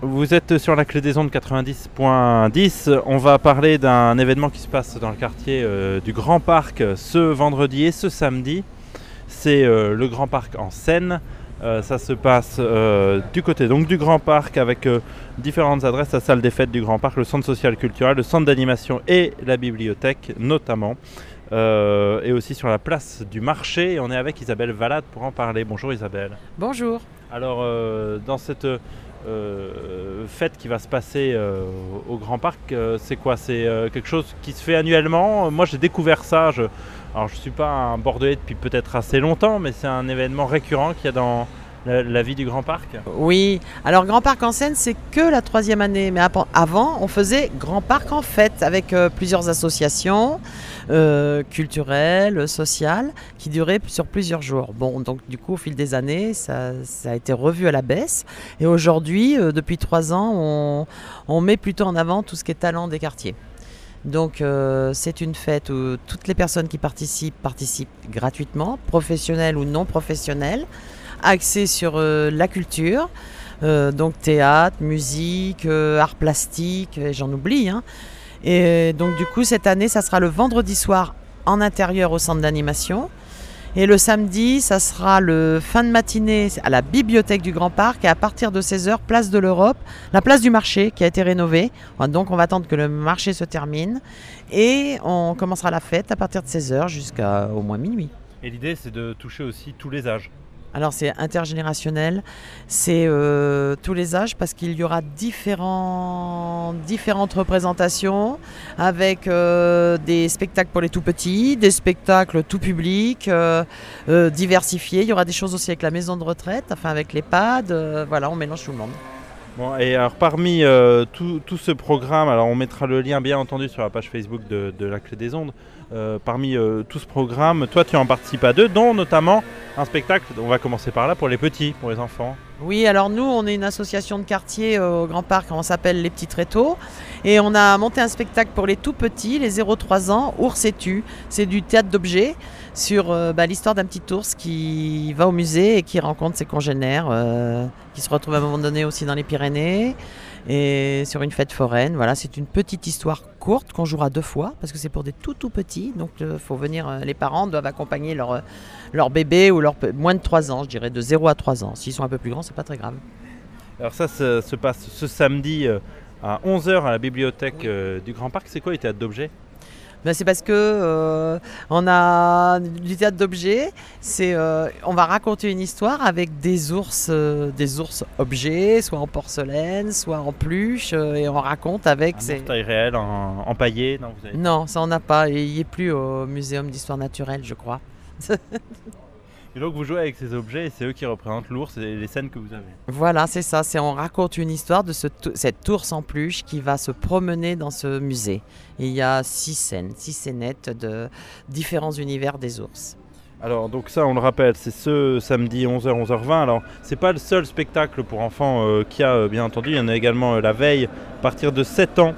Vous êtes sur la clé des ondes 90.10. On va parler d'un événement qui se passe dans le quartier euh, du Grand Parc ce vendredi et ce samedi. C'est euh, le Grand Parc en Seine. Euh, ça se passe du côté donc du Grand Parc avec différentes adresses, la salle des fêtes du Grand Parc, le centre social culturel, le centre d'animation et la bibliothèque notamment. et aussi sur la place du marché. on est avec Isabelle Valade pour en parler. Bonjour Isabelle. Bonjour. Alors dans cette euh, fête qui va se passer euh, au Grand Parc, euh, c'est quoi? C'est quelque chose qui se fait annuellement? Moi, j'ai découvert ça. Je, alors, je suis pas un Bordelais depuis peut-être assez longtemps, mais c'est un événement récurrent qu'il y a dans la, vie du Grand Parc. Oui. Alors, Grand Parc en scène, c'est que la troisième année, mais avant, on faisait Grand Parc en fête avec plusieurs associations. Euh, culturelle, sociale, qui durait sur plusieurs jours. Bon, donc du coup, au fil des années, ça, a été revu à la baisse. Et aujourd'hui, euh, depuis trois ans, on, met plutôt en avant tout ce qui est talent des quartiers. Donc euh, c'est une fête où toutes les personnes qui participent participent gratuitement, professionnelles ou non professionnelles, axées sur la culture, donc théâtre, musique, art plastique, j'en oublie. Hein. Et donc du coup, cette année, ça sera le vendredi soir en intérieur au centre d'animation. Et le samedi, ça sera le fin de matinée à la bibliothèque du Grand Parc et à partir de 16h, place de l'Europe, la place du marché qui a été rénovée. Donc on va attendre que le marché se termine et on commencera la fête à partir de 16h jusqu'au moins minuit. Et l'idée, c'est de toucher aussi tous les âges. Alors c'est intergénérationnel, c'est euh, tous les âges parce qu'il y aura différentes représentations avec euh, des spectacles pour les tout petits, des spectacles tout public, euh, diversifiés. Il y aura des choses aussi avec la maison de retraite, enfin avec l'EHPAD. voilà, on mélange tout le monde. Bon, et alors parmi tout, ce programme, alors on mettra le lien bien entendu sur la page Facebook de la Clé des Ondes. Parmi tout ce programme, toi tu en participes à deux, dont notamment un spectacle. On va commencer par là pour les petits, pour les enfants. Oui, alors nous, on est une association de quartier au Grand Parc, on s'appelle Les Petits Tréteaux. Et on a monté un spectacle pour les tout petits, les 0-3 ans, Ours et Tu. C'est du théâtre d'objets sur euh, bah, l'histoire d'un petit ours qui va au musée et qui rencontre ses congénères, euh, qui se retrouve à un moment donné aussi dans les Pyrénées et sur une fête foraine. Voilà, c'est une petite histoire courte qu'on jouera deux fois parce que c'est pour des tout tout petits. Donc euh, faut venir, euh, les parents doivent accompagner leur, euh, leur bébé ou leur moins de 3 ans, je dirais de 0 à 3 ans. S'ils sont un peu plus grands, c'est pas très grave. Alors ça, se passe ce samedi à 11h à la bibliothèque du Grand Parc. C'est quoi les théâtres d'objets? Ben, c'est parce que euh, on a du théâtre d'objets. C'est, euh, on va raconter une histoire avec des ours, euh, des ours objets, soit en porcelaine, soit en peluche, et on raconte avec. Un taille réelle, en, empaillé Non, non, ça on n'a pas. Il n'y est plus au Muséum d'histoire naturelle, je crois. Et donc vous jouez avec ces objets et c'est eux qui représentent l'ours et les scènes que vous avez. Voilà, c'est ça. C'est on raconte une histoire de ce, cette ours en peluche qui va se promener dans ce musée. il y a six scènes, six scénettes de différents univers des ours. Alors donc ça on le rappelle, c'est ce samedi 11h 11h20. Alors c'est pas le seul spectacle pour enfants euh, qu'il y a euh, bien entendu, il y en a également euh, la veille à partir de 7 ans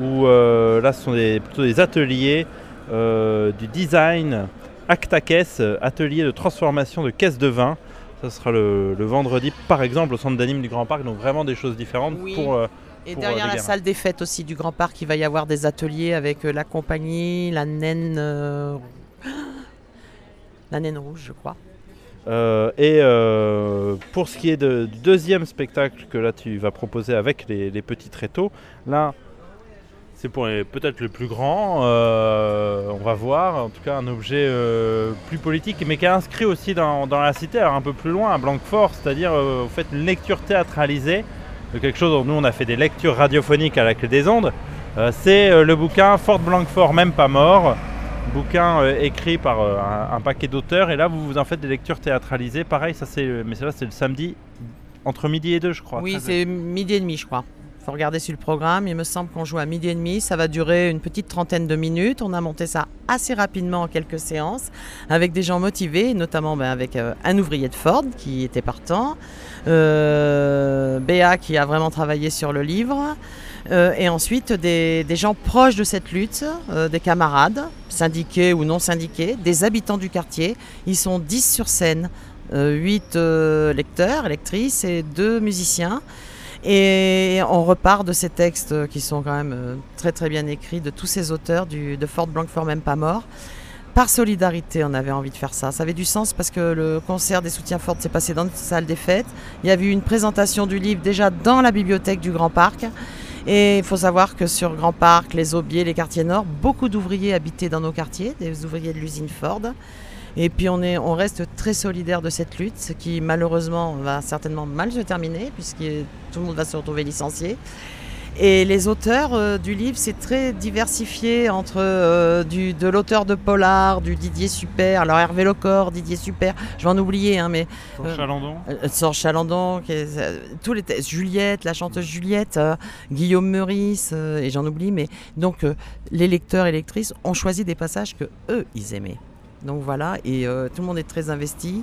où là ce sont des, plutôt des ateliers du design, Acta Caisse, atelier de transformation de caisses de vin. Ça sera le, vendredi, par exemple, au centre d'anime du Grand Parc. Donc vraiment des choses différentes pour. Euh, et derrière euh, la salle des fêtes aussi du Grand Parc, il va y avoir des ateliers avec euh, la compagnie, la naine, la naine rouge, je crois. et pour ce qui est du deuxième spectacle que là tu vas proposer avec les, les petits tréteaux, là c'est pour peut-être le plus grand, euh, on va voir, en tout cas un objet euh, plus politique, mais qui est inscrit aussi dans, la cité, alors un peu plus loin, à Blanquefort, c'est-à-dire euh, vous faites une lecture théâtralisée de quelque chose dont nous on a fait des lectures radiophoniques à la clé des ondes. c'est le bouquin Fort Blanquefort, même pas mort, bouquin écrit par un, paquet d'auteurs, et là vous vous en faites des lectures théâtralisées, pareil, ça c'est, mais là c'est le samedi entre midi et deux, je crois. Oui, c'est midi et demi, je crois regarder sur le programme. Il me semble qu'on joue à midi et demi. Ça va durer une petite trentaine de minutes. On a monté ça assez rapidement en quelques séances avec des gens motivés, notamment ben, avec euh, un ouvrier de Ford qui était partant, euh, Béa qui a vraiment travaillé sur le livre. Euh, et ensuite des, gens proches de cette lutte, des camarades, syndiqués ou non syndiqués, des habitants du quartier. Ils sont 10 sur scène, 8 lecteurs, lectrices et 2 musiciens. Et on repart de ces textes qui sont quand même euh, très très bien écrits, de tous ces auteurs de Fort Blancfort même pas mort. Par solidarité, on avait envie de faire ça. Ça avait du sens parce que le concert des soutiens forts s'est passé dans une salle des fêtes. Il y avait eu une présentation du livre déjà dans la bibliothèque du Grand Parc. Et il faut savoir que sur Grand Parc, les Aubiers, les quartiers nord, beaucoup d'ouvriers habitaient dans nos quartiers, des ouvriers de l'usine Ford. Et puis on, est, on reste très solidaire de cette lutte, qui malheureusement va certainement mal se terminer, puisque tout le monde va se retrouver licencié. Et les auteurs euh, du livre, c'est très diversifié entre euh, du, de l'auteur de Polar, du Didier Super, alors Hervé Lecor, Didier Super, je vais en oublier, hein, mais. Sorge Chalandon Sorge Chalandon, qui tous les Juliette, la chanteuse Juliette, Guillaume Meurice, et j'en oublie, mais donc les lecteurs et lectrices ont choisi des passages que eux, ils aimaient. Donc voilà, et tout le monde est très investi.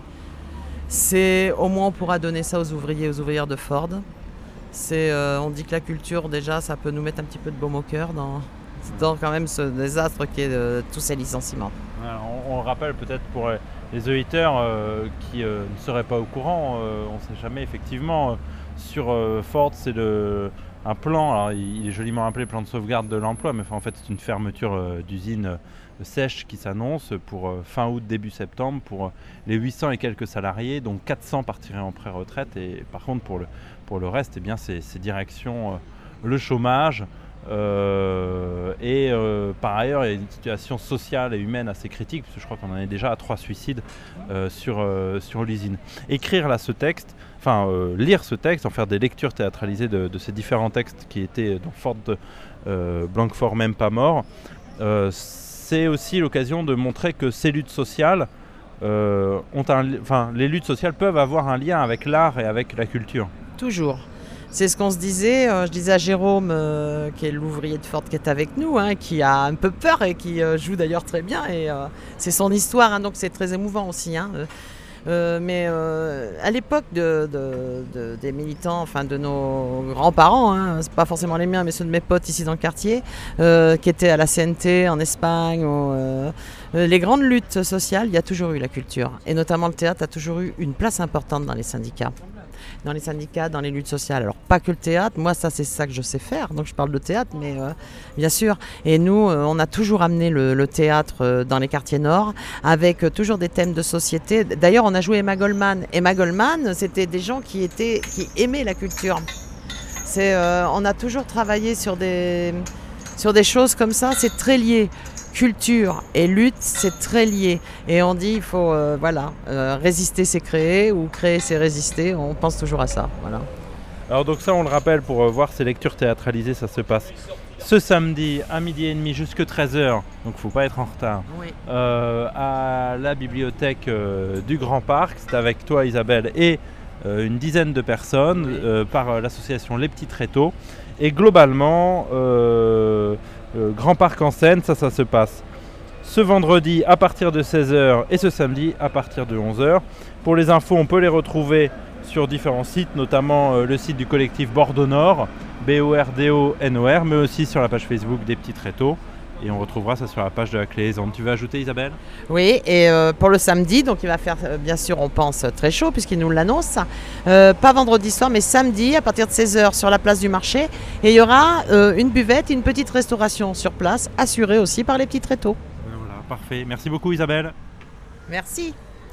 C'est au moins on pourra donner ça aux ouvriers, aux ouvrières de Ford. Euh, on dit que la culture, déjà, ça peut nous mettre un petit peu de baume au cœur dans, quand même ce désastre qui est de tous ces licenciements. on, rappelle peut-être pour les auditeurs euh, qui euh, ne seraient pas au courant, on ne sait jamais effectivement. sur Ford, c'est un plan, il est joliment appelé plan de sauvegarde de l'emploi, mais en fait c'est une fermeture d'usine sèche qui s'annonce pour fin août, début septembre, pour les 800 et quelques salariés, dont 400 partiraient en pré-retraite, et par contre pour le, reste, eh bien, c'est, direction euh, le chômage. Euh, et euh, par ailleurs, il y a une situation sociale et humaine assez critique, parce que je crois qu'on en est déjà à trois suicides sur, sur l'usine. Écrire là ce texte, enfin lire ce texte, en faire des lectures théâtralisées de, ces différents textes qui étaient dans Fort Blancfort même pas mort, c'est aussi l'occasion de montrer que ces luttes sociales ont un, les luttes sociales peuvent avoir un lien avec l'art et avec la culture. Toujours. C'est ce qu'on se disait. Euh, je disais à Jérôme, euh, qui est l'ouvrier de Ford qui est avec nous, hein, qui a un peu peur et qui euh, joue d'ailleurs très bien. Et c'est son histoire, hein, donc c'est très émouvant aussi. Hein, mais à l'époque de, des militants, enfin de nos grands-parents, c'est pas forcément les miens, mais ceux de mes potes ici dans le quartier, qui étaient à la CNT en Espagne, les grandes luttes sociales, il y a toujours eu la culture. Et notamment le théâtre a toujours eu une place importante dans les syndicats dans les syndicats, dans les luttes sociales. Alors pas que le théâtre, moi ça c'est ça que je sais faire, donc je parle de théâtre, mais euh, bien sûr. Et nous, euh, on a toujours amené le, théâtre euh, dans les quartiers nord, avec toujours des thèmes de société. D'ailleurs, on a joué Emma Goldman. Emma Goldman, c'était des gens qui étaient, qui aimaient la culture. On a toujours travaillé sur des, sur des choses comme ça. C'est très lié culture et lutte, c'est très lié. Et on dit, il faut, euh, voilà, euh, résister, c'est créer, ou créer, c'est résister. On pense toujours à ça. Voilà. Alors donc ça, on le rappelle, pour euh, voir ces lectures théâtralisées, ça se passe ce samedi à midi et demi jusqu'à 13h, donc faut pas être en retard, à la bibliothèque du Grand Parc. C'est avec toi Isabelle et une dizaine de personnes par l'association Les Petits Tréteaux. Et globalement, euh, Grand Parc en scène, ça, ça se passe ce vendredi à partir de 16h et ce samedi à partir de 11h. Pour les infos, on peut les retrouver sur différents sites, notamment euh, le site du collectif Bordeaux Nord, B-O-R-D-O-N-O-R, mais aussi sur la page Facebook des Petits Tréteaux. Et on retrouvera ça sur la page de la clé Tu veux ajouter Isabelle? Oui, et euh, pour le samedi, donc il va faire euh, bien sûr, on pense, très chaud puisqu'il nous l'annonce. Euh, pas vendredi soir, mais samedi à partir de 16h sur la place du marché. Et il y aura une buvette et une petite restauration sur place, assurée aussi par les petits tréteaux. Voilà, parfait. Merci beaucoup Isabelle. Merci.